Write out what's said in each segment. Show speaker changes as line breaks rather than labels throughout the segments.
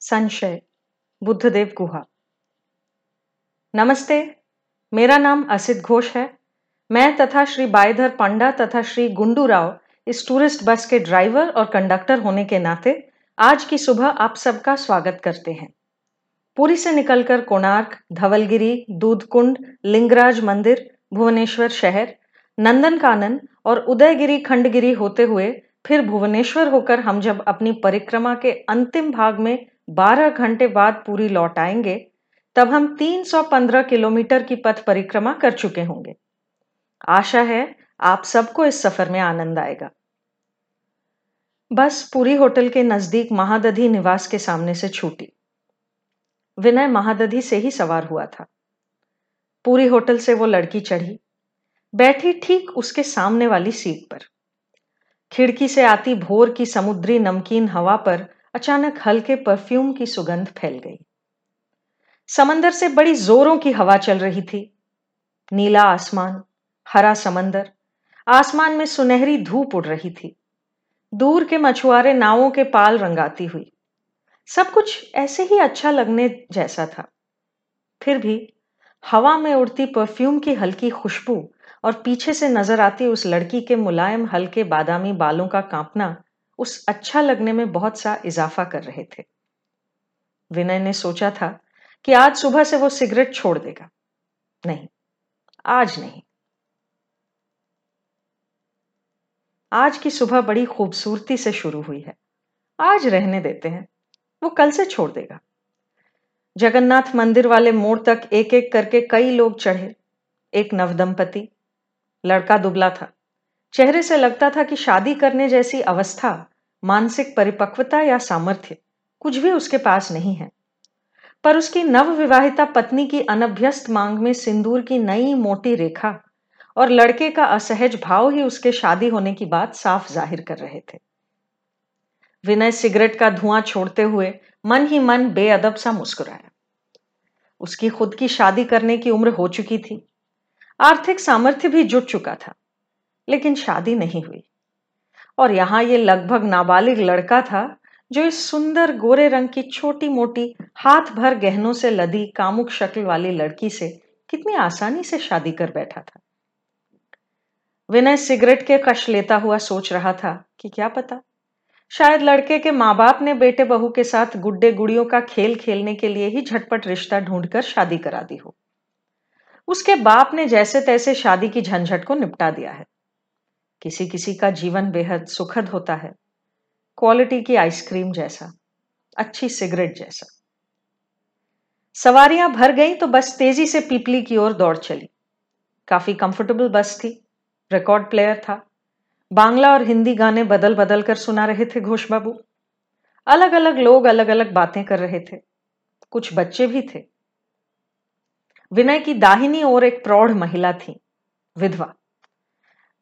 संशय, बुद्धदेव गुहा। नमस्ते, मेरा नाम असित घोष है। मैं तथा श्री बायधर पांडा तथा श्री गुंडू राव इस टूरिस्ट बस के ड्राइवर और कंडक्टर होने के नाते आज की सुबह आप सबका स्वागत करते हैं। पुरी से निकलकर कोणार्क, धवलगिरी, दूधकुंड, लिंगराज मंदिर, भुवनेश्वर शहर नंदन कानन और उदयगिरी, खंडगिरी होते हुए फिर भुवनेश्वर होकर हम जब अपनी परिक्रमा के अंतिम भाग में 12 घंटे बाद पूरी लौट आएँगे, तब हम 315 किलोमीटर की पथ परिक्रमा कर चुके होंगे। आशा है आप सबको इस सफ़र में आनंद आएगा। बस पूरी होटल के नज़दीक महादधी निवास के सामने से छूटी। विनय महादधी से ही सवार हुआ था। पूरी होटल से वो लड़की चढ़ी, बैठी ठीक उसके सामने वाली सीट पर। खिड़की से आती भोर की समुद्री नमकीन हवा पर अचानक हल्के परफ्यूम की सुगंध फैल गई। समंदर से बड़ी जोरों की हवा चल रही थी। नीला आसमान, हरा समंदर, आसमान में सुनहरी धूप उड़ रही थी। दूर के मछुआरे नावों के पाल रंगाती हुई। सब कुछ ऐसे ही अच्छा लगने जैसा था। फिर भी हवा में उड़ती परफ्यूम की हल्की खुशबू और पीछे से नज़र आती उस लड़की के मुलायम हल्के बादामी बालों का कांपना उस अच्छा लगने में बहुत सा इजाफा कर रहे थे। विनय ने सोचा था कि आज सुबह से वो सिगरेट छोड़ देगा। नहीं, आज नहीं। आज की सुबह बड़ी खूबसूरती से शुरू हुई है। आज रहने देते हैं। वो कल से छोड़ देगा। जगन्नाथ मंदिर वाले मोड़ तक एक एक करके कई लोग चढ़े। एक नवदंपति, लड़का दुबला था। चेहरे से लगता था कि शादी करने जैसी अवस्था, मानसिक परिपक्वता या सामर्थ्य कुछ भी उसके पास नहीं है। पर उसकी नवविवाहिता पत्नी की अनभ्यस्त मांग में सिंदूर की नई मोटी रेखा और लड़के का असहज भाव ही उसके शादी होने की बात साफ़ ज़ाहिर कर रहे थे। विनय सिगरेट का धुआँ छोड़ते हुए मन ही मन बेअदब सा मुस्कुराया। उसकी खुद की शादी करने की उम्र हो चुकी थी। आर्थिक सामर्थ्य भी जुट चुका था। लेकिन शादी नहीं हुई। और यहाँ ये लगभग नाबालिग लड़का था, जो इस सुंदर गोरे रंग की छोटी मोटी हाथ भर गहनों से लदी कामुक शक्ल वाली लड़की से कितनी आसानी से शादी कर बैठा था। विनय सिगरेट के कश लेता हुआ सोच रहा था कि क्या पता। शायद लड़के के माँ बाप ने बेटे बहू के साथ गुड्डे गुड़ियों का खेल खेलने के लिए ही झटपट रिश्ता ढूंढकर शादी करा दी हो। उसके बाप ने जैसे तैसे शादी की झंझट को निपटा दिया है। किसी किसी का जीवन बेहद सुखद होता है। क्वालिटी की आइसक्रीम जैसा, अच्छी सिगरेट जैसा। सवारियाँ भर गई तो बस तेज़ी से पीपली की ओर दौड़ चली। काफ़ी कंफर्टेबल बस थी रिकॉर्ड प्लेयर था। बांग्ला और हिंदी गाने बदल बदल कर सुना रहे थे घोष बाबू अलग अलग लोग अलग अलग बातें कर रहे थे। कुछ बच्चे भी थे। विनय की दाहिनी ओर एक प्रौढ़ महिला थी, विधवा।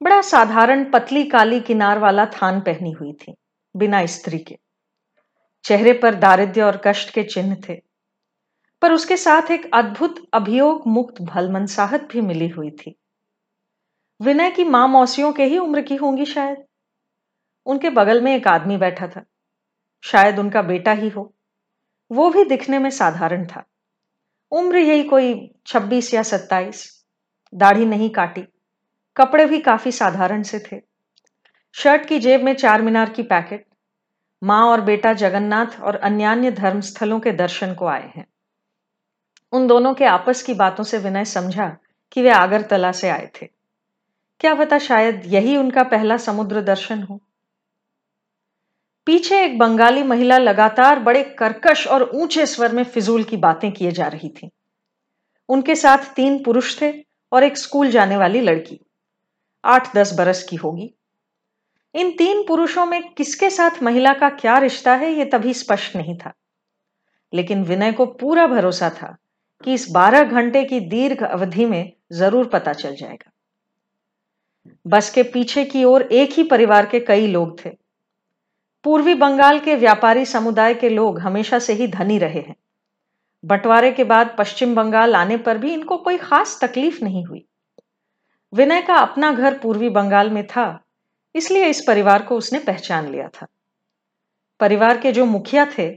बड़ा साधारण पतली काली किनार वाला थान पहनी हुई थी, बिना स्त्री के। चेहरे पर दारिद्र्य और कष्ट के चिन्ह थे, पर उसके साथ एक अद्भुत अभियोग मुक्त भलमनसाहत भी मिली हुई थी। विनय की माँ मौसियों के ही उम्र की होंगी शायद। उनके बगल में एक आदमी बैठा था, शायद उनका बेटा ही हो। वो भी दिखने में साधारण था। उम्र यही कोई छब्बीस या सत्ताईस, दाढ़ी नहीं काटी। कपड़े भी काफ़ी साधारण से थे। शर्ट की जेब में चार मीनार की पैकेट, माँ और बेटा जगन्नाथ और अन्यान्य धर्म स्थलों के दर्शन को आए हैं। उन दोनों के आपस की बातों से विनय समझा कि वे आगरतला से आए थे। क्या पता शायद यही उनका पहला समुद्र दर्शन हो। पीछे एक बंगाली महिला लगातार बड़े कर्कश और ऊँचे स्वर में फिजूल की बातें किए जा रही थी। उनके साथ तीन पुरुष थे और एक स्कूल जाने वाली लड़की। आठ दस बरस की होगी। इन तीन पुरुषों में किसके साथ महिला का क्या रिश्ता है यह तभी स्पष्ट नहीं था। लेकिन विनय को पूरा भरोसा था कि इस बारह घंटे की दीर्घ अवधि में ज़रूर पता चल जाएगा। बस के पीछे की ओर एक ही परिवार के कई लोग थे। पूर्वी बंगाल के व्यापारी समुदाय के लोग हमेशा से ही धनी रहे हैं। बंटवारे के बाद पश्चिम बंगाल आने पर भी इनको कोई खास तकलीफ़ नहीं हुई। विनय का अपना घर पूर्वी बंगाल में था, इसलिए इस परिवार को उसने पहचान लिया था। परिवार के जो मुखिया थे,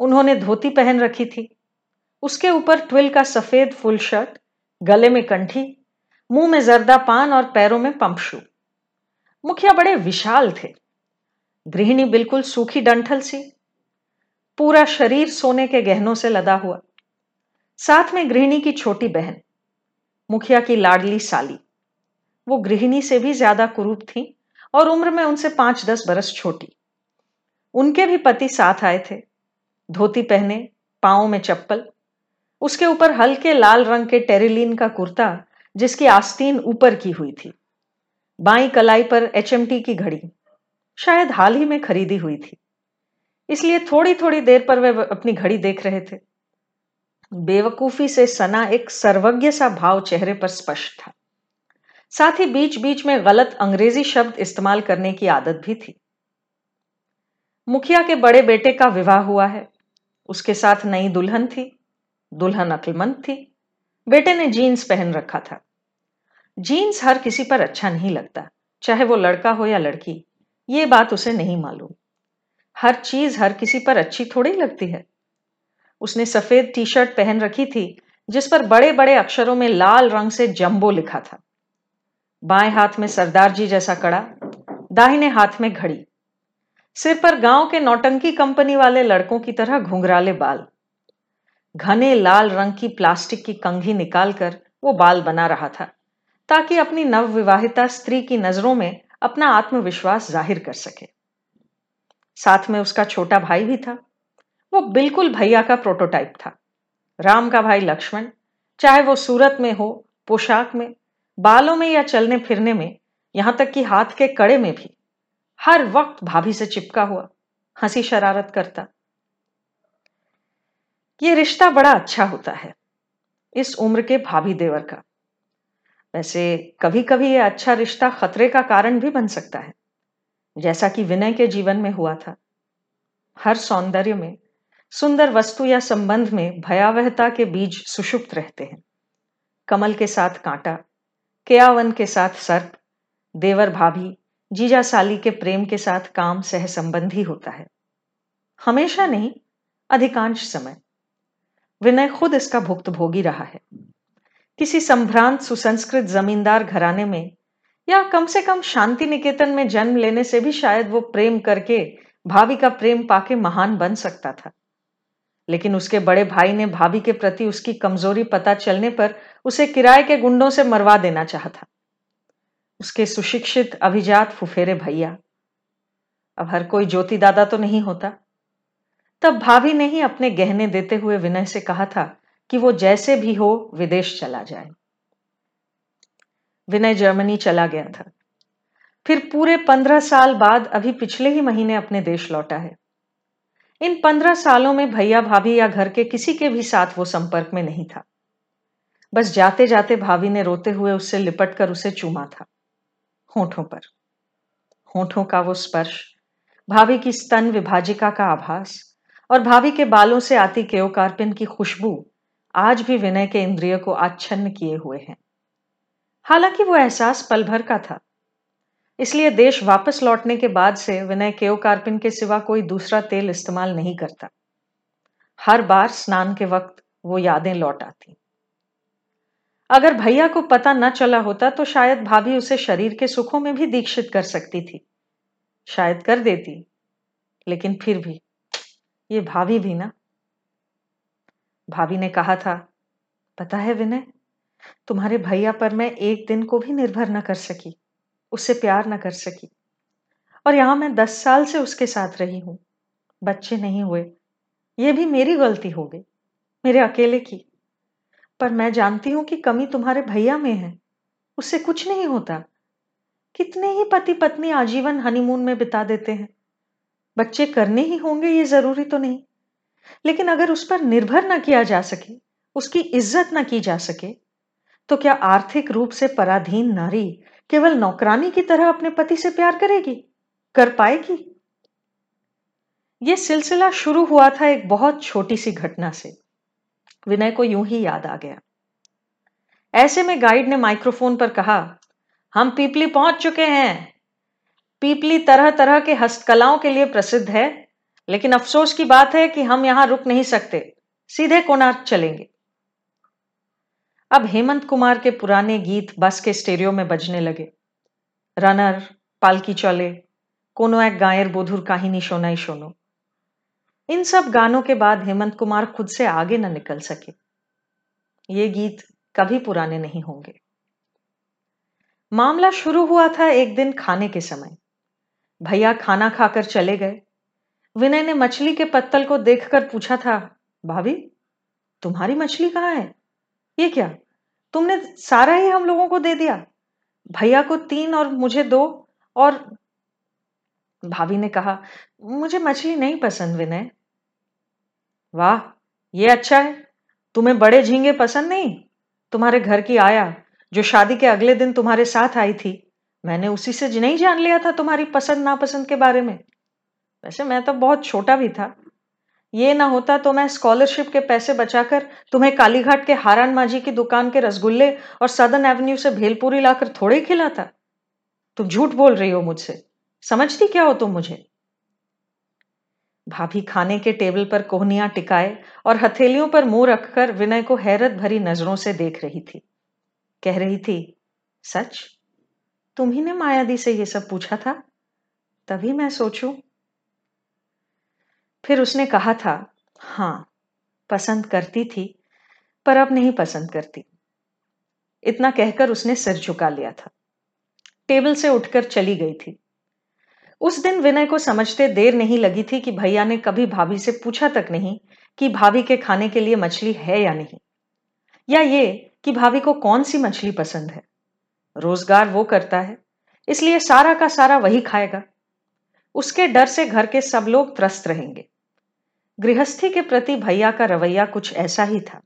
उन्होंने धोती पहन रखी थी। उसके ऊपर ट्विल का सफ़ेद फुल शर्ट, गले में कंठी, मुँह में जर्दा पान और पैरों में पंप शू मुखिया बड़े विशाल थे। गृहिणी बिल्कुल सूखी डंठल सी। पूरा शरीर सोने के गहनों से लदा हुआ। साथ में गृहिणी की छोटी बहन, मुखिया की लाडली साली। वो गृहिणी से भी ज़्यादा कुरूप थी और उम्र में उनसे पाँच दस बरस छोटी। उनके भी पति साथ आए थे। धोती पहने पाओ में चप्पल, उसके ऊपर हल्के लाल रंग के टेरिलीन का कुर्ता, जिसकी आस्तीन ऊपर की हुई थी। बाई कलाई पर एचएमटी की घड़ी, शायद हाल ही में खरीदी हुई थी। इसलिए थोड़ी थोड़ी देर पर वे अपनी घड़ी देख रहे थे। बेवकूफ़ी से सना एक सर्वज्ञ सा भाव चेहरे पर स्पष्ट था। साथ ही बीच बीच में गलत अंग्रेज़ी शब्द इस्तेमाल करने की आदत भी थी। मुखिया के बड़े बेटे का विवाह हुआ है। उसके साथ नई दुल्हन थी, दुल्हन अक्लमंद थी। बेटे ने जीन्स पहन रखा था। जीन्स हर किसी पर अच्छा नहीं लगता, चाहे वो लड़का हो या लड़की, ये बात उसे नहीं मालूम। हर चीज़ हर किसी पर अच्छी थोड़ी लगती है। उसने सफ़ेद टी शर्ट पहन रखी थी, जिस पर बड़े बड़े अक्षरों में लाल रंग से जंबो लिखा था। बाएँ हाथ में सरदार जी जैसा कड़ा, दाहिने हाथ में घड़ी। सिर पर गाँव के नौटंकी कंपनी वाले लड़कों की तरह घुंघराले बाल। घने लाल रंग की प्लास्टिक की कंघी निकालकर वो बाल बना रहा था, ताकि अपनी नवविवाहिता स्त्री की नज़रों में अपना आत्मविश्वास ज़ाहिर कर सके। साथ में उसका छोटा भाई भी था। वो बिल्कुल भैया का प्रोटोटाइप था। राम का भाई लक्ष्मण, चाहे वो सूरत में हो, पोशाक में बालों में या चलने फिरने में, यहाँ तक कि हाथ के कड़े में भी, हर वक्त भाभी से चिपका हुआ, हँसी शरारत करता। ये रिश्ता बड़ा अच्छा होता है, इस उम्र के भाभी देवर का। वैसे कभी कभी यह अच्छा रिश्ता खतरे का कारण भी बन सकता है, जैसा कि विनय के जीवन में हुआ था। हर सौंदर्य में, सुंदर वस्तु या संबंध में भयावहता के बीज सुषुप्त रहते हैं। कमल के साथ कांटा केयावन के साथ सर्प, देवर भाभी जीजा साली के प्रेम के साथ काम सह संबंधी होता है। हमेशा नहीं, अधिकांश समय। विनय खुद इसका भुक्तभोगी रहा है। किसी संभ्रांत सुसंस्कृत जमींदार घराने में या कम से कम शांति निकेतन में जन्म लेने से भी शायद वो प्रेम करके, भाभी का प्रेम पाके महान बन सकता था। लेकिन उसके बड़े भाई ने भाभी के प्रति उसकी कमज़ोरी पता चलने पर उसे किराए के गुंडों से मरवा देना चाहता उसके सुशिक्षित अभिजात फुफेरे भैया। अब हर कोई ज्योति दादा तो नहीं होता। तब भाभी ने ही अपने गहने देते हुए विनय से कहा था कि वो जैसे भी हो विदेश चला जाए। विनय जर्मनी चला गया था। फिर पूरे पंद्रह साल बाद अभी पिछले ही महीने अपने देश लौटा है। इन पंद्रह सालों में भैया भाभी या घर के किसी के भी साथ वो संपर्क में नहीं था। बस जाते जाते भाभी ने रोते हुए उससे लिपट कर उसे चूमा था, होठों पर। होठों का वो स्पर्श, भाभी की स्तन विभाजिका का आभास और भाभी के बालों से आती केओकार्पिन की खुशबू आज भी विनय के इंद्रिय को आच्छन्न किए हुए हैं। हालाँकि वो एहसास पल भर का था। इसलिए देश वापस लौटने के बाद से विनय केओकार्पिन के सिवा कोई दूसरा तेल इस्तेमाल नहीं करता। हर बार स्नान के वक्त वो यादें लौट आती। अगर भैया को पता न चला होता तो शायद भाभी उसे शरीर के सुखों में भी दीक्षित कर सकती थी। शायद कर देती, लेकिन फिर भी। ये भाभी भी ना? भाभी ने कहा था, पता है विनय, तुम्हारे भैया पर मैं एक दिन को भी निर्भर न कर सकी। उससे प्यार न कर सकी। और यहाँ मैं दस साल से उसके साथ रही हूँ। बच्चे नहीं हुए। ये भी मेरी गलती हो गई, मेरे अकेले की। पर मैं जानती हूँ कि कमी तुम्हारे भैया में है। उससे कुछ नहीं होता। कितने ही पति पत्नी आजीवन हनीमून में बिता देते हैं। बच्चे करने ही होंगे ये ज़रूरी तो नहीं। लेकिन अगर उस पर निर्भर न किया जा सके, उसकी इज़्ज़त न की जा सके तो क्या आर्थिक रूप से पराधीन नारी केवल नौकरानी की तरह अपने पति से प्यार करेगी? कर पाएगी? यह सिलसिला शुरू हुआ था एक बहुत छोटी सी घटना से। विनय को यूँ ही याद आ गया। ऐसे में गाइड ने माइक्रोफोन पर कहा, हम पीपली पहुँच चुके हैं। पीपली तरह तरह के हस्तकलाओं के लिए प्रसिद्ध है, लेकिन अफसोस की बात है कि हम यहाँ रुक नहीं सकते। सीधे कोणार्क चलेंगे। अब हेमंत कुमार के पुराने गीत बस के स्टेरियो में बजने लगे। रनर, पालकी चले, कोनो एक गायर बोधुर काहिनी शोनाई शोनो इन सब गानों के बाद हेमंत कुमार खुद से आगे न निकल सके। ये गीत कभी पुराने नहीं होंगे। मामला शुरू हुआ था एक दिन खाने के समय। भैया खाना खाकर चले गए। विनय ने मछली के पत्तल को देखकर पूछा था, भाभी, तुम्हारी मछली कहाँ है? ये क्या? तुमने सारा ही हम लोगों को दे दिया। भैया को तीन और मुझे दो और भाभी ने कहा, मुझे मछली नहीं पसंद, विनय। वाह, ये अच्छा है। तुम्हें बड़े झींगे पसंद नहीं? तुम्हारे घर की आया, जो शादी के अगले दिन तुम्हारे साथ आई थी, मैंने उसी से नहीं जान लिया था तुम्हारी पसंद नापसंद के बारे में। वैसे मैं तो बहुत छोटा भी था ये ना होता तो मैं स्कॉलरशिप के पैसे बचाकर तुम्हें कालीघाट के हारान माझी की दुकान के रसगुल्ले और सदन एवेन्यू से भेलपूरी लाकर थोड़े खिलाता। तुम झूठ बोल रही हो मुझसे। समझती क्या हो तुम मुझे? भाभी खाने के टेबल पर कोहनियाँ टिकाए और हथेलियों पर मुँह रखकर विनय को हैरत भरी नज़रों से देख रही थी। कह रही थी, सच? तुम ही ने मायादी से ये सब पूछा था? तभी मैं सोचू फिर उसने कहा था हाँ पसंद करती थी, पर अब नहीं पसंद करती। इतना कहकर उसने सिर झुका लिया था। टेबल से उठकर चली गई थी। उस दिन विनय को समझते देर नहीं लगी थी कि भैया ने कभी भाभी से पूछा तक नहीं कि भाभी के खाने के लिए मछली है या नहीं, या ये कि भाभी को कौन सी मछली पसंद है। रोज़गार वो करता है, इसलिए सारा का सारा वही खाएगा। उसके डर से घर के सब लोग त्रस्त रहेंगे। गृहस्थी के प्रति भैया का रवैया कुछ ऐसा ही था।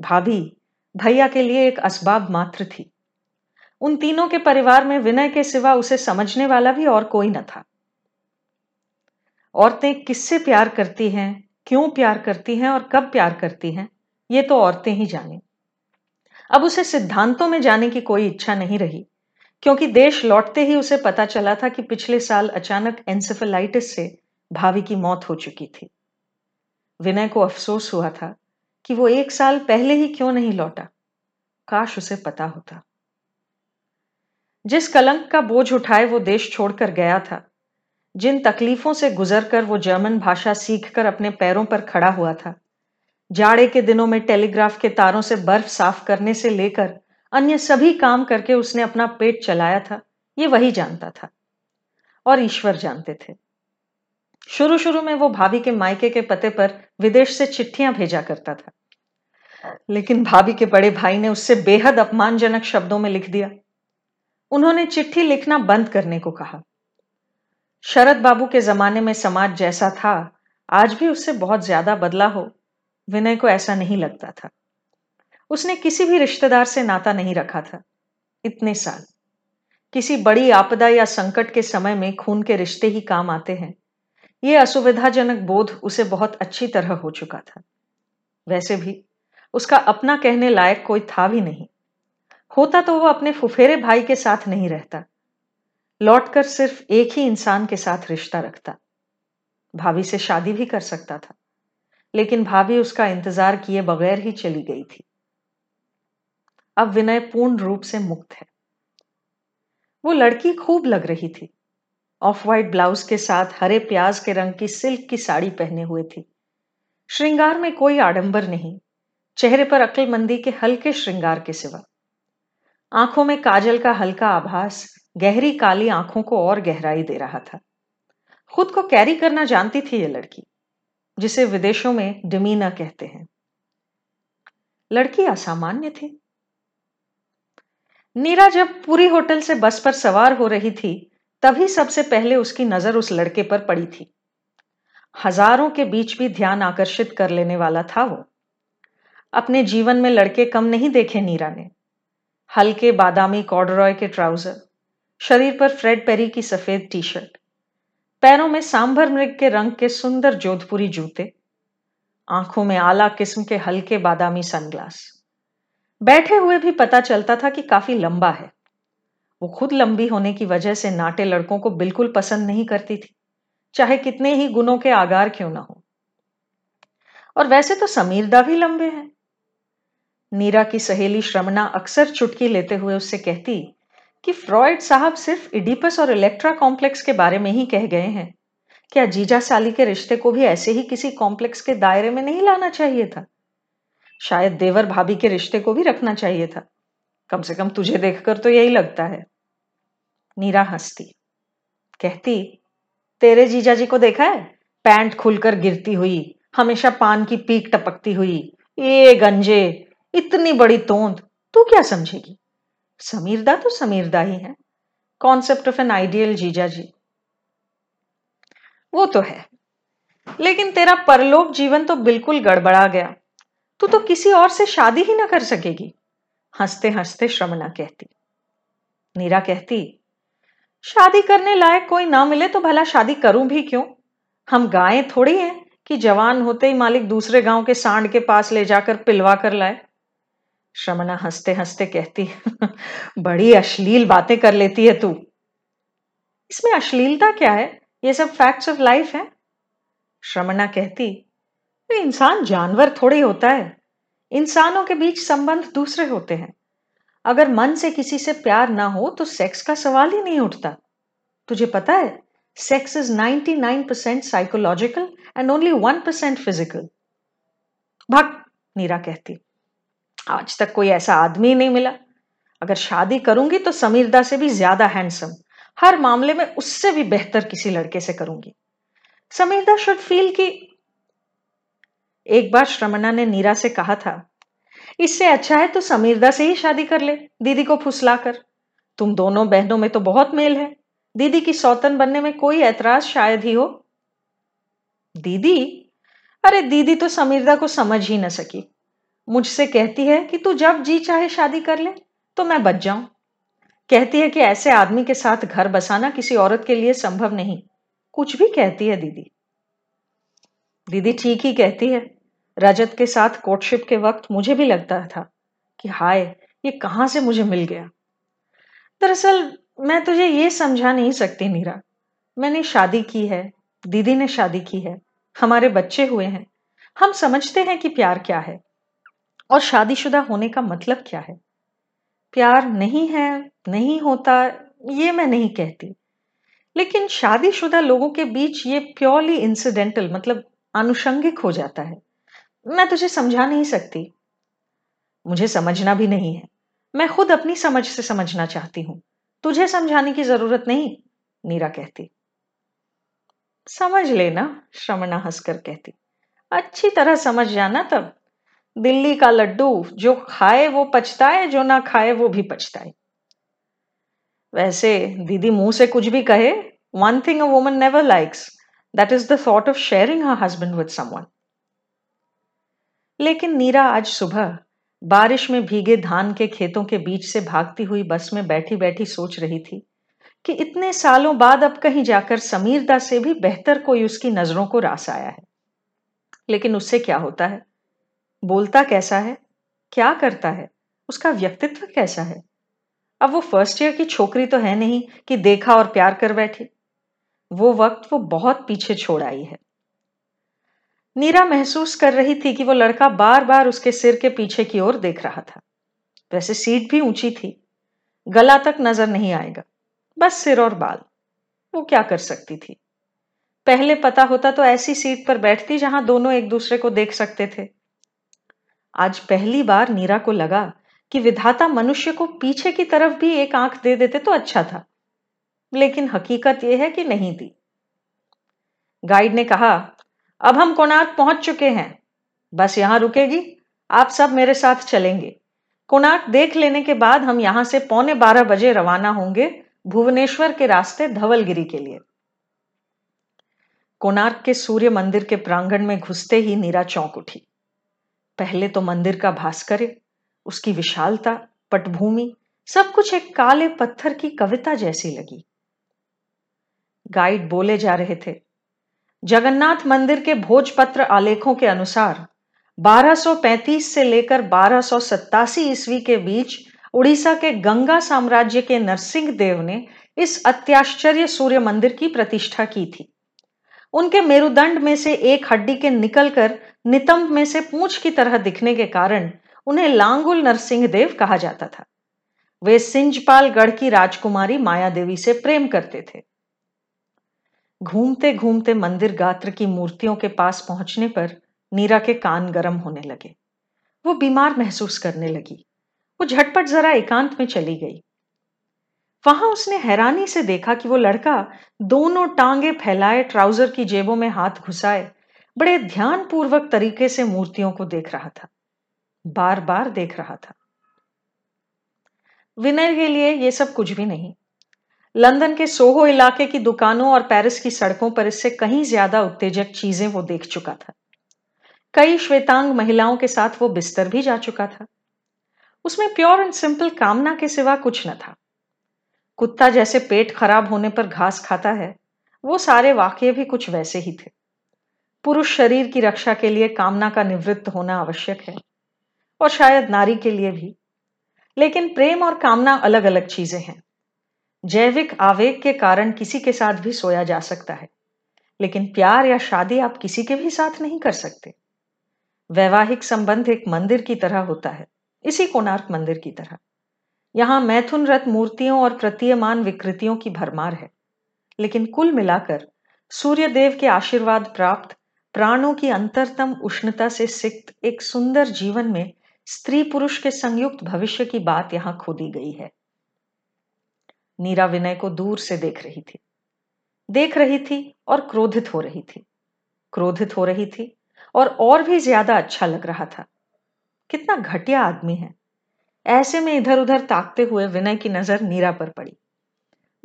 भाभी भैया के लिए एक असबाब मात्र थी। उन तीनों के परिवार में विनय के सिवा उसे समझने वाला भी और कोई न था। औरतें किससे प्यार करती हैं, क्यों प्यार करती हैं और कब प्यार करती हैं, ये तो औरतें ही जाने। अब उसे सिद्धांतों में जाने की कोई इच्छा नहीं रही, क्योंकि देश लौटते ही उसे पता चला था कि पिछले साल अचानक एंसेफेलाइटिस से भाभी की मौत हो चुकी थी। विनय को अफसोस हुआ था कि वो एक साल पहले ही क्यों नहीं लौटा। काश उसे पता होता। जिस कलंक का बोझ उठाए वो देश छोड़कर गया था। जिन तकलीफों से गुजरकर वो जर्मन भाषा सीखकर अपने पैरों पर खड़ा हुआ था। जाड़े के दिनों में टेलीग्राफ के तारों से बर्फ़ साफ़ करने से लेकर अन्य सभी काम करके उसने अपना पेट चलाया था, ये वही जानता था और ईश्वर जानते थे। शुरू शुरू में वो भाभी के मायके के पते पर विदेश से चिट्ठियाँ भेजा करता था। लेकिन भाभी के बड़े भाई ने उससे बेहद अपमानजनक शब्दों में लिख दिया। उन्होंने चिट्ठी लिखना बंद करने को कहा। शरद बाबू के जमाने में समाज जैसा था, आज भी उससे बहुत ज़्यादा बदला हो, विनय को ऐसा नहीं लगता था। उसने किसी भी रिश्तेदार से नाता नहीं रखा था, इतने साल। किसी बड़ी आपदा या संकट के समय में खून के रिश्ते ही काम आते हैं। यह असुविधाजनक बोध उसे बहुत अच्छी तरह हो चुका था। वैसे भी, उसका अपना कहने लायक कोई था भी नहीं। होता तो वो अपने फुफेरे भाई के साथ नहीं रहता। लौटकर सिर्फ़ एक ही इंसान के साथ रिश्ता रखता। भाभी से शादी भी कर सकता था, लेकिन भाभी उसका इंतज़ार किए बगैर ही चली गई थी। अब विनय पूर्ण रूप से मुक्त है। वो लड़की खूब लग रही थी। ऑफ़ वाइट ब्लाउज के साथ हरे प्याज के रंग की सिल्क की साड़ी पहने हुए थी। श्रृंगार में कोई आडंबर नहीं। चेहरे पर अक्लमंदी के हल्के श्रृंगार के सिवा। आँखों में काजल का हल्का आभास, गहरी काली आँखों को और गहराई दे रहा था। खुद को कैरी करना जानती थी ये लड़की, जिसे विदेशों में डिमीना कहते हैं। लड़की असामान्य थी। नीरा जब पूरी होटल से बस पर सवार हो रही थी तभी सबसे पहले उसकी नज़र उस लड़के पर पड़ी थी। हज़ारों के बीच भी ध्यान आकर्षित कर लेने वाला था वो। अपने जीवन में लड़के कम नहीं देखे नीरा ने। हल्के बादामी कॉर्डरॉय के ट्राउज़र, शरीर पर फ्रेड पेरी की सफ़ेद टी शर्ट पैरों में सांभर मृग के रंग के सुंदर जोधपुरी जूते, आँखों में आला किस्म के हल्के बादामी सनग्लास। बैठे हुए भी पता चलता था कि काफ़ी लंबा है। वो खुद लंबी होने की वजह से नाटे लड़कों को बिल्कुल पसंद नहीं करती थी। चाहे कितने ही गुणों के आगार क्यों ना हो। और वैसे तो समीरदा भी लंबे हैं। नीरा की सहेली श्रमणा अक्सर चुटकी लेते हुए उससे कहती कि फ्रॉयड साहब सिर्फ़ इडिपस और इलेक्ट्रा कॉम्प्लेक्स के बारे में ही कह गए हैं। क्या जीजा साली के रिश्ते को भी ऐसे ही किसी कॉम्प्लेक्स के दायरे में नहीं लाना चाहिए था? शायद देवर भाभी के रिश्ते को भी रखना चाहिए था। कम से कम तुझे देखकर तो यही लगता है। नीरा हंसती कहती, तेरे जीजा जी को देखा है? पैंट खुलकर गिरती हुई, हमेशा पान की पीक टपकती हुई। ये गंजे, इतनी बड़ी तोंद, तू क्या समझेगी? समीरदा तो समीरदा ही है। कॉन्सेप्ट ऑफ़ एन आइडियल जीजा जी वो तो है। लेकिन तेरा परलोक जीवन तो बिल्कुल गड़बड़ा गया। तू तो किसी और से शादी ही ना कर सकेगी। हँसते हँसते श्रमणा कहती। नीरा कहती शादी करने लायक कोई ना मिले तो भला शादी करूँ भी क्यों? हम गायें थोड़ी हैं कि जवान होते ही मालिक दूसरे गाँव के सांड के पास ले जाकर पिलवा कर लाए। श्रमणा हँसते हँसते कहती, बड़ी अश्लील बातें कर लेती है तू। इसमें अश्लीलता क्या है? ये सब फैक्ट्स ऑफ़ लाइफ है? श्रमणा कहती इंसान जानवर थोड़े होता है। इंसानों के बीच संबंध दूसरे होते हैं। अगर मन से किसी से प्यार ना हो तो सेक्स का सवाल ही नहीं उठता। तुझे पता है sex is 99% psychological and only 1% physical भक्त नीरा कहती। आज तक कोई ऐसा आदमी नहीं मिला। अगर शादी करूँगी तो समीरदा से भी ज़्यादा हैंडसम हर मामले में उससे भी बेहतर किसी लड़के से करूँगी। समीरदा शुड फील कि एक बार श्रमणा ने नीरा से कहा था इससे अच्छा है तो समीरदा से ही शादी कर ले, दीदी को फुसलाकर। तुम दोनों बहनों में तो बहुत मेल है। दीदी की सौतन बनने में कोई ऐतराज शायद ही हो। दीदी? अरे दीदी तो समीरदा को समझ ही न सकी। मुझसे कहती है कि तू जब जी चाहे शादी कर ले तो मैं बच जाऊँ। कहती है कि ऐसे आदमी के साथ घर बसाना किसी औरत के लिए संभव नहीं। कुछ भी कहती है दीदी। दीदी ठीक ही कहती है। रजत के साथ कोर्टशिप के वक्त मुझे भी लगता था कि हाय, ये कहाँ से मुझे मिल गया? दरअसल, मैं तुझे ये समझा नहीं सकती नीरा मैंने शादी की है, दीदी ने शादी की है, हमारे बच्चे हुए हैं। हम समझते हैं कि प्यार क्या है। और शादीशुदा होने का मतलब क्या है? प्यार नहीं है, नहीं होता, ये मैं नहीं कहती। लेकिन शादीशुदा लोगों के बीच ये प्योरली इंसिडेंटल मतलब आनुषंगिक हो जाता है। मैं तुझे समझा नहीं सकती। मुझे समझना भी नहीं है। मैं खुद अपनी समझ से समझना चाहती हूँ। तुझे समझाने की ज़रूरत नहीं नीरा कहती। समझ लेना श्रमणा हंसकर कहती। अच्छी तरह समझ जाना तब। दिल्ली का लड्डू जो खाए वो पछताए, जो ना खाए वो भी पछताए। वैसे दीदी मुँह से कुछ भी कहे one thing a woman never likes that is the thought of sharing her husband with someone लेकिन नीरा आज सुबह बारिश में भीगे धान के खेतों के बीच से भागती हुई बस में बैठी बैठी सोच रही थी कि इतने सालों बाद अब कहीं जाकर समीरदा से भी बेहतर कोई उसकी नज़रों को रास आया है। लेकिन उससे क्या होता है? बोलता कैसा है? क्या करता है? उसका व्यक्तित्व कैसा है? अब वो फ़र्स्ट ईयर की छोकरी तो है नहीं कि देखा और प्यार कर बैठी। वो वक्त वो बहुत पीछे छोड़ आई है। नीरा महसूस कर रही थी कि वो लड़का बार बार उसके सिर के पीछे की ओर देख रहा था। वैसे सीट भी ऊँची थी। गला तक नज़र नहीं आएगा। बस सिर और बाल। वो क्या कर सकती थी? पहले पता होता तो ऐसी सीट पर बैठती जहाँ दोनों एक दूसरे को देख सकते थे। आज पहली बार नीरा को लगा कि विधाता मनुष्य को पीछे की तरफ़ भी एक आँख दे देते तो अच्छा था। लेकिन हकीकत यह है कि नहीं दी। गाइड ने कहा अब हम कोणार्क पहुँच चुके हैं। बस यहाँ रुकेगी। आप सब मेरे साथ चलेंगे। कोणार्क देख लेने के बाद हम यहाँ से पौने बारह बजे रवाना होंगे भुवनेश्वर के रास्ते धवलगिरी के लिए। कोणार्क के सूर्य मंदिर के प्रांगण में घुसते ही नीरा चौंक उठी। पहले तो मंदिर का भास्कर्य, उसकी विशालता, पटभूमि, सब कुछ एक काले पत्थर की कविता जैसी लगी। गाइड बोले जा रहे थे जगन्नाथ मंदिर के भोजपत्र आलेखों के अनुसार 1235 से लेकर बारह ईस्वी के बीच उड़ीसा के गंगा साम्राज्य के नरसिंह देव ने इस अत्याश्चर्य सूर्य मंदिर की प्रतिष्ठा की थी। उनके मेरुदंड में से एक हड्डी के निकलकर नितंब में से पूछ की तरह दिखने के कारण उन्हें लांगुल नरसिंह देव कहा जाता था। वे सिंजपाल गढ़ की राजकुमारी माया देवी से प्रेम करते थे। घूमते घूमते मंदिर गात्र की मूर्तियों के पास पहुँचने पर नीरा के कान गरम होने लगे। वो बीमार महसूस करने लगी। वो झटपट जरा एकांत में चली गई। वहाँ उसने हैरानी से देखा कि वो लड़का दोनों टांगे फैलाए ट्राउज़र की जेबों में हाथ घुसाए, बड़े ध्यानपूर्वक तरीके से मूर्तियों को देख रहा था। बार बार देख रहा था। विनय के लिए यह सब कुछ भी नहीं। लंदन के सोहो इलाके की दुकानों और पेरिस की सड़कों पर इससे कहीं ज़्यादा उत्तेजक चीज़ें वो देख चुका था। कई श्वेतांग महिलाओं के साथ वो बिस्तर भी जा चुका था। उसमें प्योर एंड सिंपल कामना के सिवा कुछ न था। कुत्ता जैसे पेट खराब होने पर घास खाता है, वो सारे वाक्य भी कुछ वैसे ही थे। पुरुष शरीर की रक्षा के लिए कामना का निवृत्त होना आवश्यक है, और शायद नारी के लिए भी। लेकिन प्रेम और कामना अलग अलग चीज़ें हैं। जैविक आवेग के कारण किसी के साथ भी सोया जा सकता है, लेकिन प्यार या शादी आप किसी के भी साथ नहीं कर सकते। वैवाहिक संबंध एक मंदिर की तरह होता है, इसी कोणार्क मंदिर की तरह। यहाँ मैथुन रथ मूर्तियों और प्रतीयमान विकृतियों की भरमार है, लेकिन कुल मिलाकर सूर्य देव के आशीर्वाद प्राप्त, प्राणों की अंतरतम उष्णता से सिक्त एक सुंदर जीवन में स्त्री पुरुष के संयुक्त भविष्य की बात यहाँ खोदी गई है। नीरा विनय को दूर से देख रही थी। देख रही थी और क्रोधित हो रही थी। क्रोधित हो रही थी और और भी ज़्यादा अच्छा लग रहा था। कितना घटिया आदमी है। ऐसे में इधर उधर ताकते हुए विनय की नज़र नीरा पर पड़ी।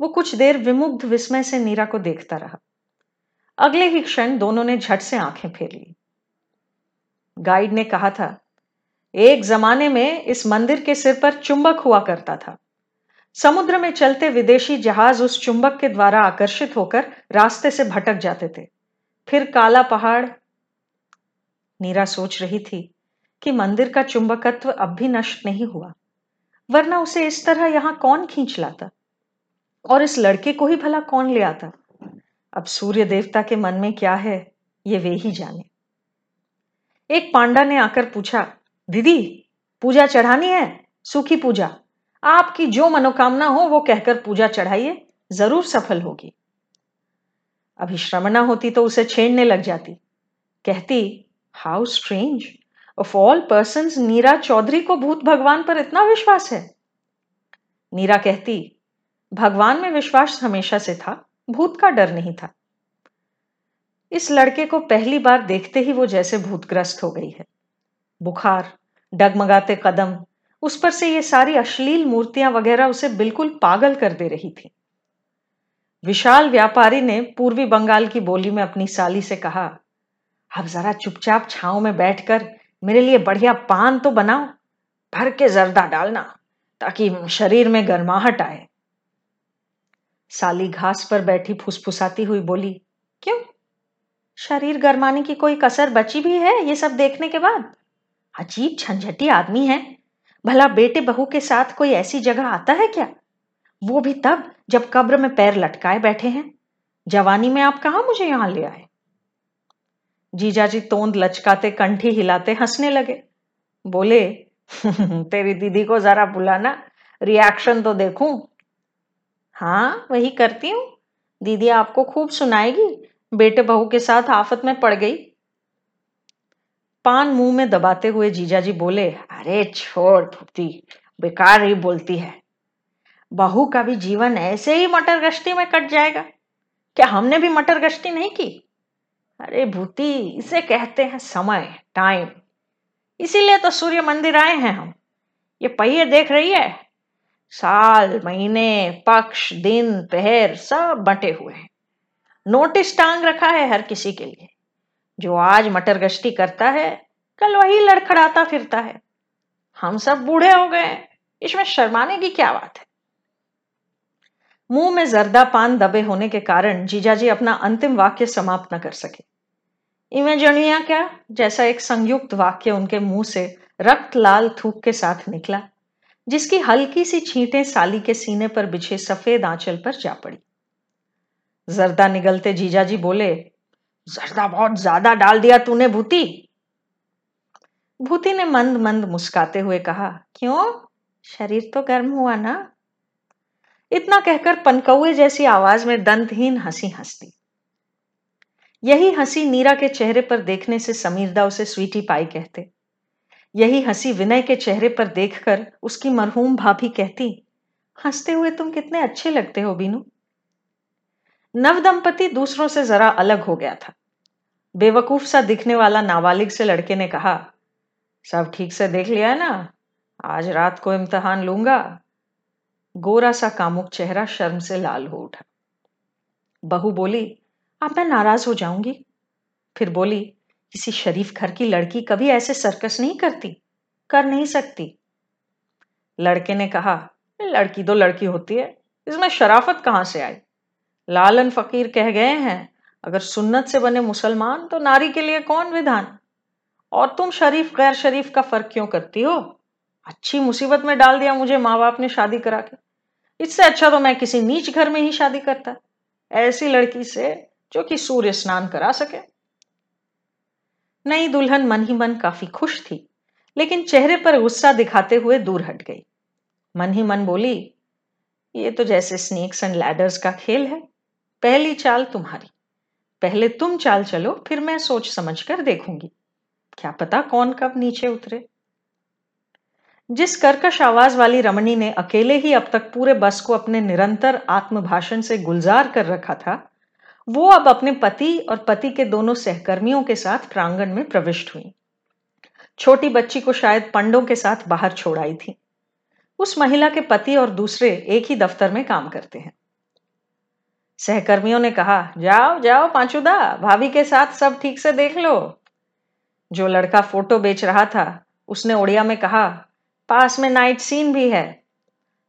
वो कुछ देर विमुग्ध विस्मय से नीरा को देखता रहा। अगले ही क्षण दोनों ने झट से आँखें फेर ली। गाइड ने कहा था, एक जमाने में इस मंदिर के सिर पर चुंबक हुआ करता था। समुद्र में चलते विदेशी जहाज़ उस चुंबक के द्वारा आकर्षित होकर रास्ते से भटक जाते थे। फिर काला पहाड़। नीरा सोच रही थी कि मंदिर का चुंबकत्व अब भी नष्ट नहीं हुआ, वरना उसे इस तरह यहाँ कौन खींच लाता? और इस लड़के को ही भला कौन ले आता? अब सूर्य देवता के मन में क्या है, ये वे ही जाने। एक पांडा ने आकर पूछा, दीदी, पूजा चढ़ानी है? सुखी पूजा? आपकी जो मनोकामना हो, वो कहकर पूजा चढ़ाइए, ज़रूर सफल होगी। अभी श्रमणा होती तो उसे छेड़ने लग जाती। कहती how strange of all person Neera Chaudhary को भूत भगवान पर इतना विश्वास है? नीरा कहती, भगवान में विश्वास हमेशा से था, भूत का डर नहीं था। इस लड़के को पहली बार देखते ही वो जैसे भूतग्रस्त हो गई है। बुखार, डगमगाते कदम उस पर से ये सारी अश्लील मूर्तियाँ वगैरह उसे बिल्कुल पागल कर दे रही थी। विशाल व्यापारी ने पूर्वी बंगाल की बोली में अपनी साली से कहा, अब जरा चुपचाप छाव में बैठकर मेरे लिए बढ़िया पान तो बनाओ, भर के जर्दा डालना, ताकि शरीर में गर्माहट आए। साली घास पर बैठी फुसफुसाती हुई बोली, क्यों? शरीर गर्माने की कोई कसर बची भी है ये सब देखने के बाद? अजीब झंझटी आदमी है। भला बेटे बहू के साथ कोई ऐसी जगह आता है क्या? वो भी तब जब कब्र में पैर लटकाए बैठे हैं। जवानी में आप कहा मुझे यहाँ ले आए? जीजाजी तोंद लचकाते, कंठी हिलाते हंसने लगे। बोले, तेरी दीदी को जरा बुलाना रिएक्शन तो देखूँ। हाँ वही करती हूँ। दीदी आपको खूब सुनाएगी। बेटे बहू के साथ आफत में पड़ गई। पान मुँह में दबाते हुए जीजाजी बोले, अरे छोड़ धुपती बेकार ही बोलती है। बहू का भी जीवन ऐसे ही मटर गश्ती में कट जाएगा। क्या हमने भी मटर गश्ती नहीं की? अरे भूति, इसे कहते हैं समय टाइम इसीलिए तो सूर्य मंदिर आए हैं हम। ये पहिए देख रही है? साल, महीने, पक्ष, दिन, पहर सब बटे हुए हैं। नोटिस टांग रखा है हर किसी के लिए। जो आज मटर गश्ती करता है, कल वही लड़खड़ाता फिरता है। हम सब बूढ़े हो गए इसमें शर्माने की क्या बात है? मुँह में जर्दा पान दबे होने के कारण जीजाजी अपना अंतिम वाक्य समाप्त न कर सके। इमेजनिया क्या? जैसा एक संयुक्त वाक्य उनके मुँह से रक्त लाल थूक के साथ निकला, जिसकी हल्की सी छींटें साली के सीने पर बिछे सफ़ेद आंचल पर जा पड़ी। जर्दा निगलते जीजाजी बोले जर्दा बहुत ज़्यादा डाल दिया तूने भूती। भूति ने मंद मंद मुस्काते हुए कहा, क्यों? शरीर तो गर्म हुआ ना? इतना कहकर पनकौए जैसी आवाज़ में दंतहीन हँसी हंसती। यही हँसी नीरा के चेहरे पर देखने से समीरदा उसे स्वीटी पाई कहते। यही हँसी विनय के चेहरे पर देखकर उसकी मरहूम भाभी कहती, हँसते हुए तुम कितने अच्छे लगते हो, बीनू। नव दंपति दूसरों से जरा अलग हो गया था। बेवकूफ़ सा दिखने वाला नाबालिग से लड़के ने कहा, सब ठीक से देख लिया है ना? आज रात को इम्तहान लूँगा। गोरा सा कामुक चेहरा शर्म से लाल हो उठा। बहू बोली, आप मैं नाराज़ हो जाऊँगी। फिर बोली, किसी शरीफ घर की लड़की कभी ऐसे सर्कस नहीं करती, कर नहीं सकती। लड़के ने कहा, लड़की तो लड़की होती है, इसमें शराफत कहाँ से आई? लालन फकीर कह गए हैं, अगर सुन्नत से बने मुसलमान तो नारी के लिए कौन विधान? और तुम शरीफ, गैर शरीफ का फ़र्क क्यों करती हो? अच्छी मुसीबत में डाल दिया मुझे माँ बाप ने शादी करा के। इससे अच्छा तो मैं किसी नीच घर में ही शादी करता, ऐसी लड़की से जो कि सूर्य स्नान करा सके। नई दुल्हन मन ही मन काफ़ी खुश थी, लेकिन चेहरे पर गुस्सा दिखाते हुए दूर हट गई। मन ही मन बोली, ये तो जैसे स्नेक्स एंड लैडर्स का खेल है। पहली चाल तुम्हारी। पहले तुम चाल चलो, फिर मैं सोच समझ कर देखूँगी। क्या पता कौन कब नीचे उतरे। जिस कर्कश आवाज़ वाली रमणी ने अकेले ही अब तक पूरे बस को अपने निरंतर आत्मभाषण से गुलजार कर रखा था, वो अब अपने पति और पति के दोनों सहकर्मियों के साथ प्रांगण में प्रविष्ट हुई। छोटी बच्ची को शायद पंडों के साथ बाहर छोड़ आई थी। उस महिला के पति और दूसरे एक ही दफ्तर में काम करते हैं। सहकर्मियों ने कहा, जाओ जाओ पांचुदा, भाभी के साथ सब ठीक से देख लो। जो लड़का फ़ोटो बेच रहा था, उसने ओडिया में कहा, पास में नाइट सीन भी है।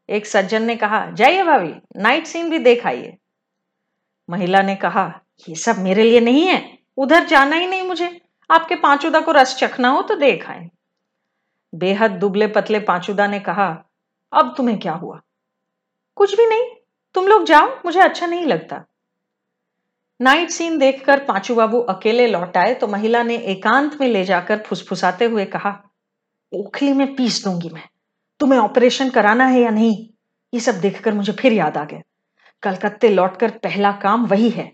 एक सज्जन ने कहा, जाइए भाभी, नाइट सीन भी देख आइए। महिला ने कहा, ये सब मेरे लिए नहीं है, उधर जाना ही नहीं मुझे, आपके पांचुदा को रस चखना हो तो देख आए। बेहद दुबले पतले पांचुदा ने कहा, अब तुम्हें क्या हुआ? कुछ भी नहीं तुम लोग जाओ, मुझे अच्छा नहीं लगता। नाइट सीन देखकर पांचू बाबू अकेले लौट आए तो महिला ने एकांत में ले जाकर फुसफुसाते हुए कहा, ओखली में पीस दूँगी मैं। तुम्हें ऑपरेशन कराना है या नहीं, ये सब देखकर मुझे फिर याद आ गया। कलकत्ते लौटकर पहला काम वही है।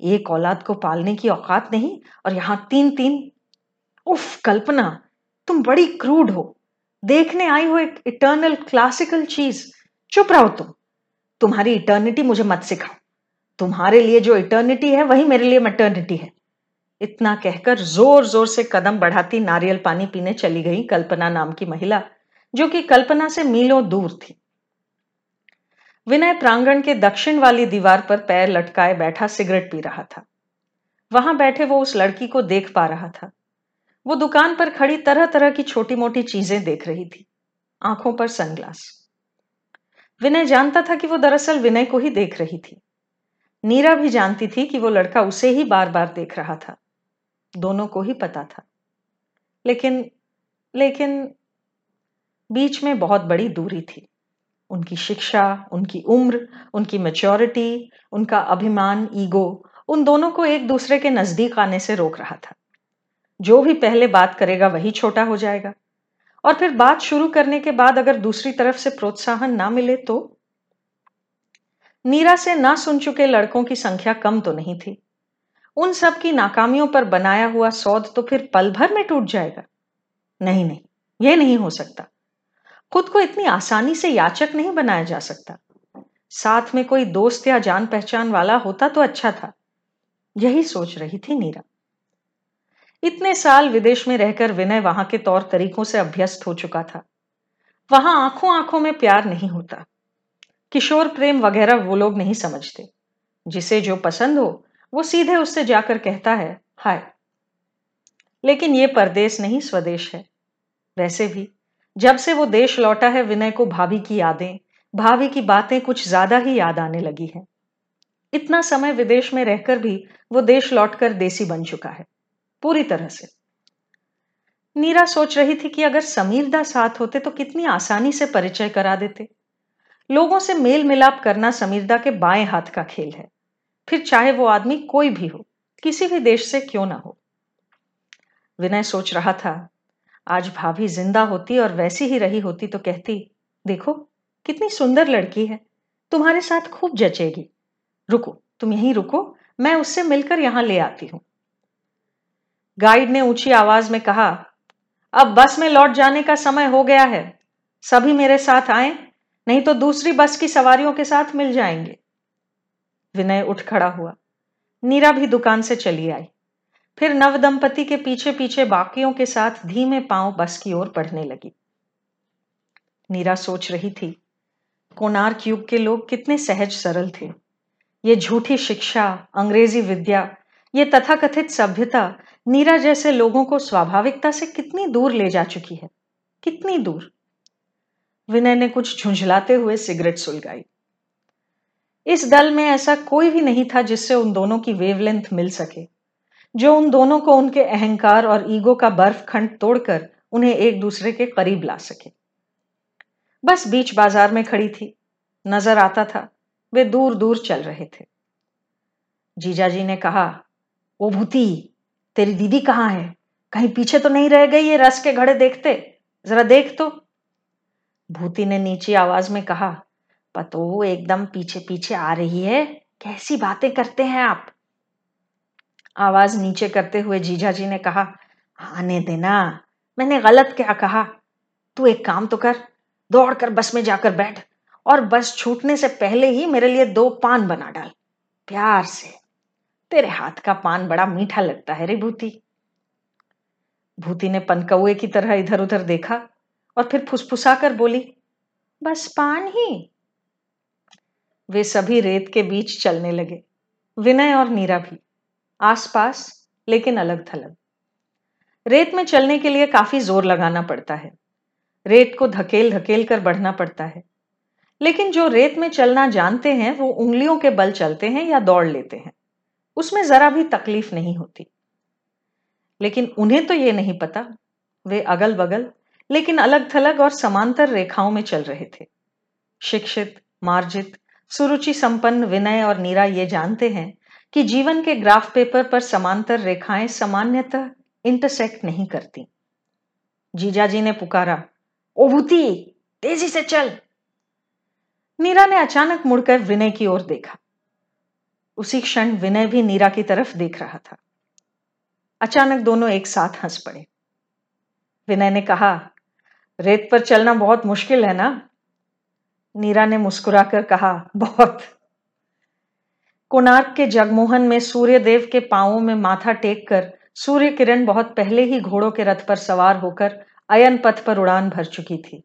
एक औलाद को पालने की औकात नहीं, और यहाँ तीन तीन उफ, कल्पना, तुम बड़ी क्रूड हो। देखने आई हो एक इटर्नल क्लासिकल चीज़। चुप रहो तुम। तुम्हारी इटर्निटी मुझे मत सिखाओ। तुम्हारे लिए जो इटर्निटी है, वही मेरे लिए मटर्निटी है। इतना कहकर ज़ोर ज़ोर से कदम बढ़ाती नारियल पानी पीने चली गई कल्पना नाम की महिला, जो कि कल्पना से मीलों दूर थी। विनय प्रांगण के दक्षिण वाली दीवार पर पैर लटकाए बैठा सिगरेट पी रहा था। वहाँ बैठे वो उस लड़की को देख पा रहा था। वो दुकान पर खड़ी तरह तरह की छोटी मोटी चीज़ें देख रही थी। आँखों पर सनग्लास। विनय जानता था कि वो दरअसल विनय को ही देख रही थी। नीरा भी जानती थी कि वो लड़का उसे ही बार बार देख रहा था। दोनों को ही पता था। लेकिन लेकिन बीच में बहुत बड़ी दूरी थी। उनकी शिक्षा, उनकी उम्र, उनकी मेच्योरिटी उनका अभिमान ईगो उन दोनों को एक दूसरे के नज़दीक आने से रोक रहा था। जो भी पहले बात करेगा वही छोटा हो जाएगा। और फिर बात शुरू करने के बाद अगर दूसरी तरफ़ से प्रोत्साहन ना मिले तो? नीरा से ना सुन चुके लड़कों की संख्या कम तो नहीं थी। उन सब की नाकामियों पर बनाया हुआ सौद तो फिर पल भर में टूट जाएगा। नहीं नहीं यह नहीं हो सकता। खुद को इतनी आसानी से याचक नहीं बनाया जा सकता। साथ में कोई दोस्त या जान पहचान वाला होता तो अच्छा था। यही सोच रही थी नीरा। इतने साल विदेश में रहकर विनय वहाँ के तौर तरीकों से अभ्यस्त हो चुका था। वहाँ आँखों आँखों में प्यार नहीं होता। किशोर प्रेम वगैरह वो लोग नहीं समझते। जिसे जो पसंद हो, वो सीधे उससे जाकर कहता है, हाय। लेकिन ये परदेश नहीं, स्वदेश है। वैसे भी, जब से वो देश लौटा है, विनय को भाभी की यादें, भाभी की बातें कुछ ज़्यादा ही याद आने लगी है। इतना समय विदेश में रहकर भी वो देश लौटकर देसी बन चुका है। पूरी तरह से। नीरा सोच रही थी कि अगर समीर दा साथ होते तो कितनी आसानी से परिचय करा देते। लोगों से मेल मिलाप करना समीरदा के बाएँ हाथ का खेल है। फिर चाहे वो आदमी कोई भी हो, किसी भी देश से क्यों ना हो। विनय सोच रहा था, आज भाभी ज़िंदा होती और वैसी ही रही होती तो कहती, देखो, कितनी सुंदर लड़की है, तुम्हारे साथ खूब जचेगी। रुको, तुम यहीं रुको, मैं उससे मिलकर यहाँ ले आती हूँ। गाइड ने ऊँची आवाज़ में कहा, अब बस में लौट जाने का समय हो गया है। सभी मेरे साथ आए, नहीं तो दूसरी बस की सवारियों के साथ मिल जाएँगे। विनय उठ खड़ा हुआ। नीरा भी दुकान से चली आई। फिर नव दंपति के पीछे पीछे बाकियों के साथ धीमे पाँव बस की ओर बढ़ने लगी। नीरा सोच रही थी, कोणार्क युग के लोग कितने सहज सरल थे। ये झूठी शिक्षा, अंग्रेज़ी विद्या, ये तथाकथित सभ्यता नीरा जैसे लोगों को स्वाभाविकता से कितनी दूर ले जा चुकी है? कितनी दूर? विनय ने कुछ झुंझलाते हुए सिगरेट सुलगाई। इस दल में ऐसा कोई भी नहीं था जिससे उन दोनों की वेवलेंथ मिल सके। जो उन दोनों को उनके अहंकार और ईगो का बर्फ़ खंड तोड़कर उन्हें एक दूसरे के करीब ला सके। बस बीच बाज़ार में खड़ी थी। नज़र आता था। वे दूर दूर चल रहे थे। जीजाजी ने कहा ओ भूती तेरी दीदी कहाँ है? कहीं पीछे तो नहीं रह गई ये रस के घड़े देखते? जरा देख तो। भूति ने नीची आवाज़ में कहा पतो एकदम पीछे पीछे आ रही है। कैसी बातें करते हैं आप? आवाज़ नीचे करते हुए जीजा जी ने कहा, आने देना। मैंने गलत क्या कहा? तू एक काम तो कर। दौड़कर बस में जाकर बैठ और बस छूटने से पहले ही मेरे लिए दो पान बना डाल। प्यार से। तेरे हाथ का पान बड़ा मीठा लगता है रे भूती। भूती ने पनकौए की तरह इधर उधर देखा और फिर फुसफुसा कर बोली, बस पान ही। वे सभी रेत के बीच चलने लगे, विनय और नीरा भी, आसपास, लेकिन अलग थलग रेत में चलने के लिए काफ़ी ज़ोर लगाना पड़ता है। रेत को धकेल धकेल कर बढ़ना पड़ता है। लेकिन जो रेत में चलना जानते हैं, वो उंगलियों के बल चलते हैं या दौड़ लेते हैं। उसमें जरा भी तकलीफ़ नहीं होती। लेकिन उन्हें तो ये नहीं पता, वे अगल बगल लेकिन अलग थलग और समांतर रेखाओं में चल रहे थे। शिक्षित, मार्जित, सुरुचि संपन्न, विनय और नीरा ये जानते हैं कि जीवन के ग्राफ पेपर पर समांतर रेखाएँ सामान्यतः इंटरसेक्ट नहीं करती। जीजाजी ने पुकारा, ओभूति, तेज़ी से चल! नीरा ने अचानक मुड़कर विनय की ओर देखा। उसी क्षण विनय भी नीरा की तरफ़ देख रहा था। अचानक दोनों एक साथ हंस पड़े। विनय ने कहा, रेत पर चलना बहुत मुश्किल है ना? नीरा ने मुस्कुराकर कहा, बहुत। कोणार्क के जगमोहन में सूर्य देव के पांवों में माथा टेक कर सूर्य किरण बहुत पहले ही घोड़ों के रथ पर सवार होकर अयन पथ पर उड़ान भर चुकी थी।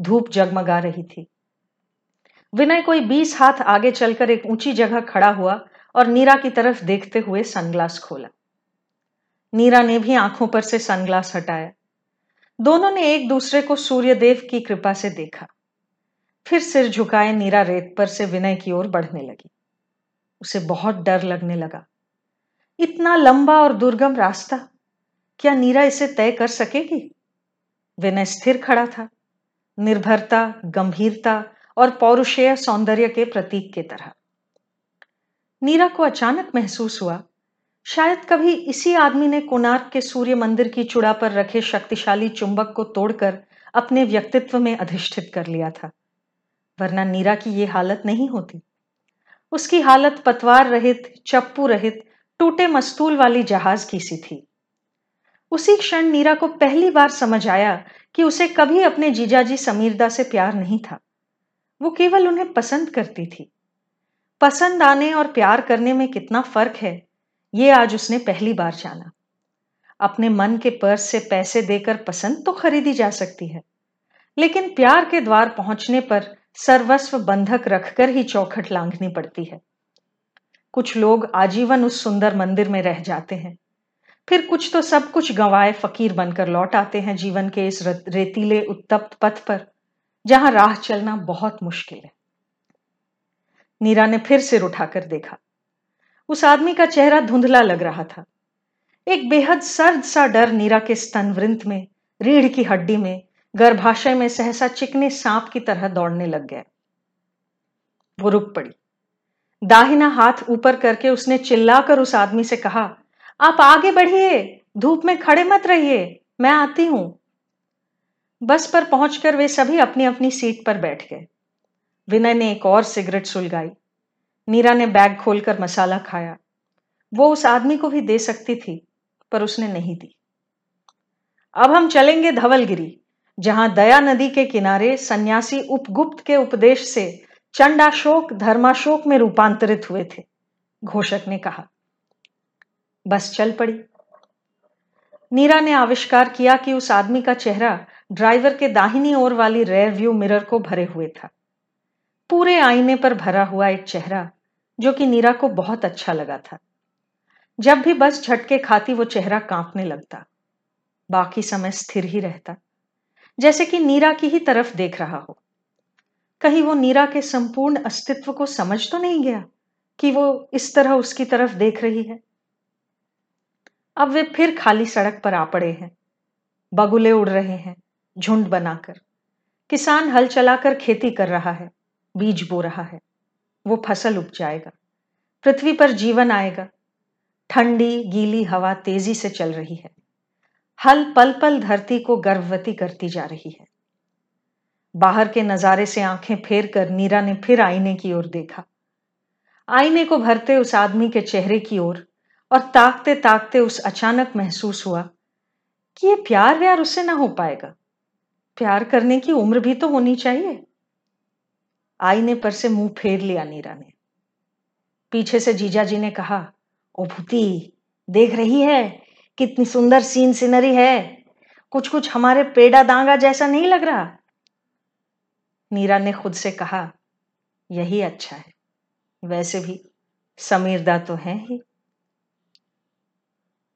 धूप जगमगा रही थी। विनय कोई बीस हाथ आगे चलकर एक ऊँची जगह खड़ा हुआ और नीरा की तरफ़ देखते हुए सनग्लास खोला। नीरा ने भी आँखों पर से सनग्लास हटाया। दोनों ने एक दूसरे को सूर्यदेव की कृपा से देखा। फिर सिर झुकाए नीरा रेत पर से विनय की ओर बढ़ने लगी। उसे बहुत डर लगने लगा। इतना लंबा और दुर्गम रास्ता, क्या नीरा इसे तय कर सकेगी? विनय स्थिर खड़ा था। निर्भरता, गंभीरता और पौरुषेय सौंदर्य के प्रतीक की तरह। नीरा को अचानक महसूस हुआ, शायद कभी इसी आदमी ने कोणार्क के सूर्य मंदिर की चुड़ा पर रखे शक्तिशाली चुंबक को तोड़कर अपने व्यक्तित्व में अधिष्ठित कर लिया था, वरना नीरा की ये हालत नहीं होती। उसकी हालत पतवार रहित, चप्पू रहित, टूटे मस्तूल वाली जहाज़ की सी थी। उसी क्षण नीरा को पहली बार समझ आया कि उसे कभी अपने जीजाजी समीरदा से प्यार नहीं था। वो केवल उन्हें पसंद करती थी। पसंद आने और प्यार करने में कितना फ़र्क है, ये आज उसने पहली बार जाना। अपने मन के पर्स से पैसे देकर पसंद तो खरीदी जा सकती है, लेकिन प्यार के द्वार पहुँचने पर सर्वस्व बंधक रखकर ही चौखट लांघनी पड़ती है। कुछ लोग आजीवन उस सुंदर मंदिर में रह जाते हैं। फिर कुछ तो सब कुछ गंवाए फकीर बनकर लौट आते हैं जीवन के इस रेतीले उत्तप्त पथ पर। जहाँ राह चलना बहुत मुश्किल है। नीरा ने फिर सिर उठाकर देखा। उस आदमी का चेहरा धुंधला लग रहा था। एक बेहद सर्द सा डर नीरा के स्तनवृंत में, रीढ़ की हड्डी में, गर्भाशय में सहसा चिकने सांप की तरह दौड़ने लग गया। वो रुक पड़ी। दाहिना हाथ ऊपर करके उसने चिल्लाकर उस आदमी से कहा, आप आगे बढ़िए, धूप में खड़े मत रहिए, मैं आती हूँ। बस पर पहुंचकर वे सभी अपनी अपनी सीट पर बैठ गए। विनय ने एक और सिगरेट सुलगाई। नीरा ने बैग खोलकर मसाला खाया। वो उस आदमी को भी दे सकती थी, पर उसने नहीं दी। अब हम चलेंगे धवलगिरी, जहाँ दया नदी के किनारे सन्यासी उपगुप्त के उपदेश से चंडाशोक, धर्माशोक में रूपांतरित हुए थे, घोषक ने कहा। बस चल पड़ी। नीरा ने आविष्कार किया कि उस आदमी का चेहरा ड्राइवर के दाहिनी ओर वाली रेयर व्यू मिरर को भरे हुए था। पूरे आईने पर भरा हुआ एक चेहरा, जो कि नीरा को बहुत अच्छा लगा था। जब भी बस झटके खाती वो चेहरा कांपने लगता। बाकी समय स्थिर ही रहता, जैसे कि नीरा की ही तरफ़ देख रहा हो। कहीं वो नीरा के संपूर्ण अस्तित्व को समझ तो नहीं गया कि वो इस तरह उसकी तरफ़ देख रही है। अब वे फिर खाली सड़क पर आ पड़े हैं। बगुले उड़ रहे हैं। झुंड बनाकर। किसान हल चलाकर खेती कर रहा है, बीज बो रहा है। वो फ़सल उपजाएगा, पृथ्वी पर जीवन आएगा। ठंडी, गीली हवा तेज़ी से चल रही है। हल पल पल धरती को गर्भवती करती जा रही है। बाहर के नजारे से आँखें फेर कर नीरा ने फिर आईने की ओर देखा। आईने को भरते उस आदमी के चेहरे की ओर और ताकते ताकते उस अचानक महसूस हुआ कि ये प्यार व्यार उससे ना हो पाएगा। प्यार करने की उम्र भी तो होनी चाहिए। आईने पर से मुँह फेर लिया नीरा ने। पीछे से जीजा जी ने कहा, ओ भूती, देख रही है? कितनी सुंदर सीन सीनरी है। कुछ कुछ हमारे पेड़ा दांगा जैसा नहीं लग रहा? नीरा ने खुद से कहा, यही अच्छा है। वैसे भी समीरदा तो है ही।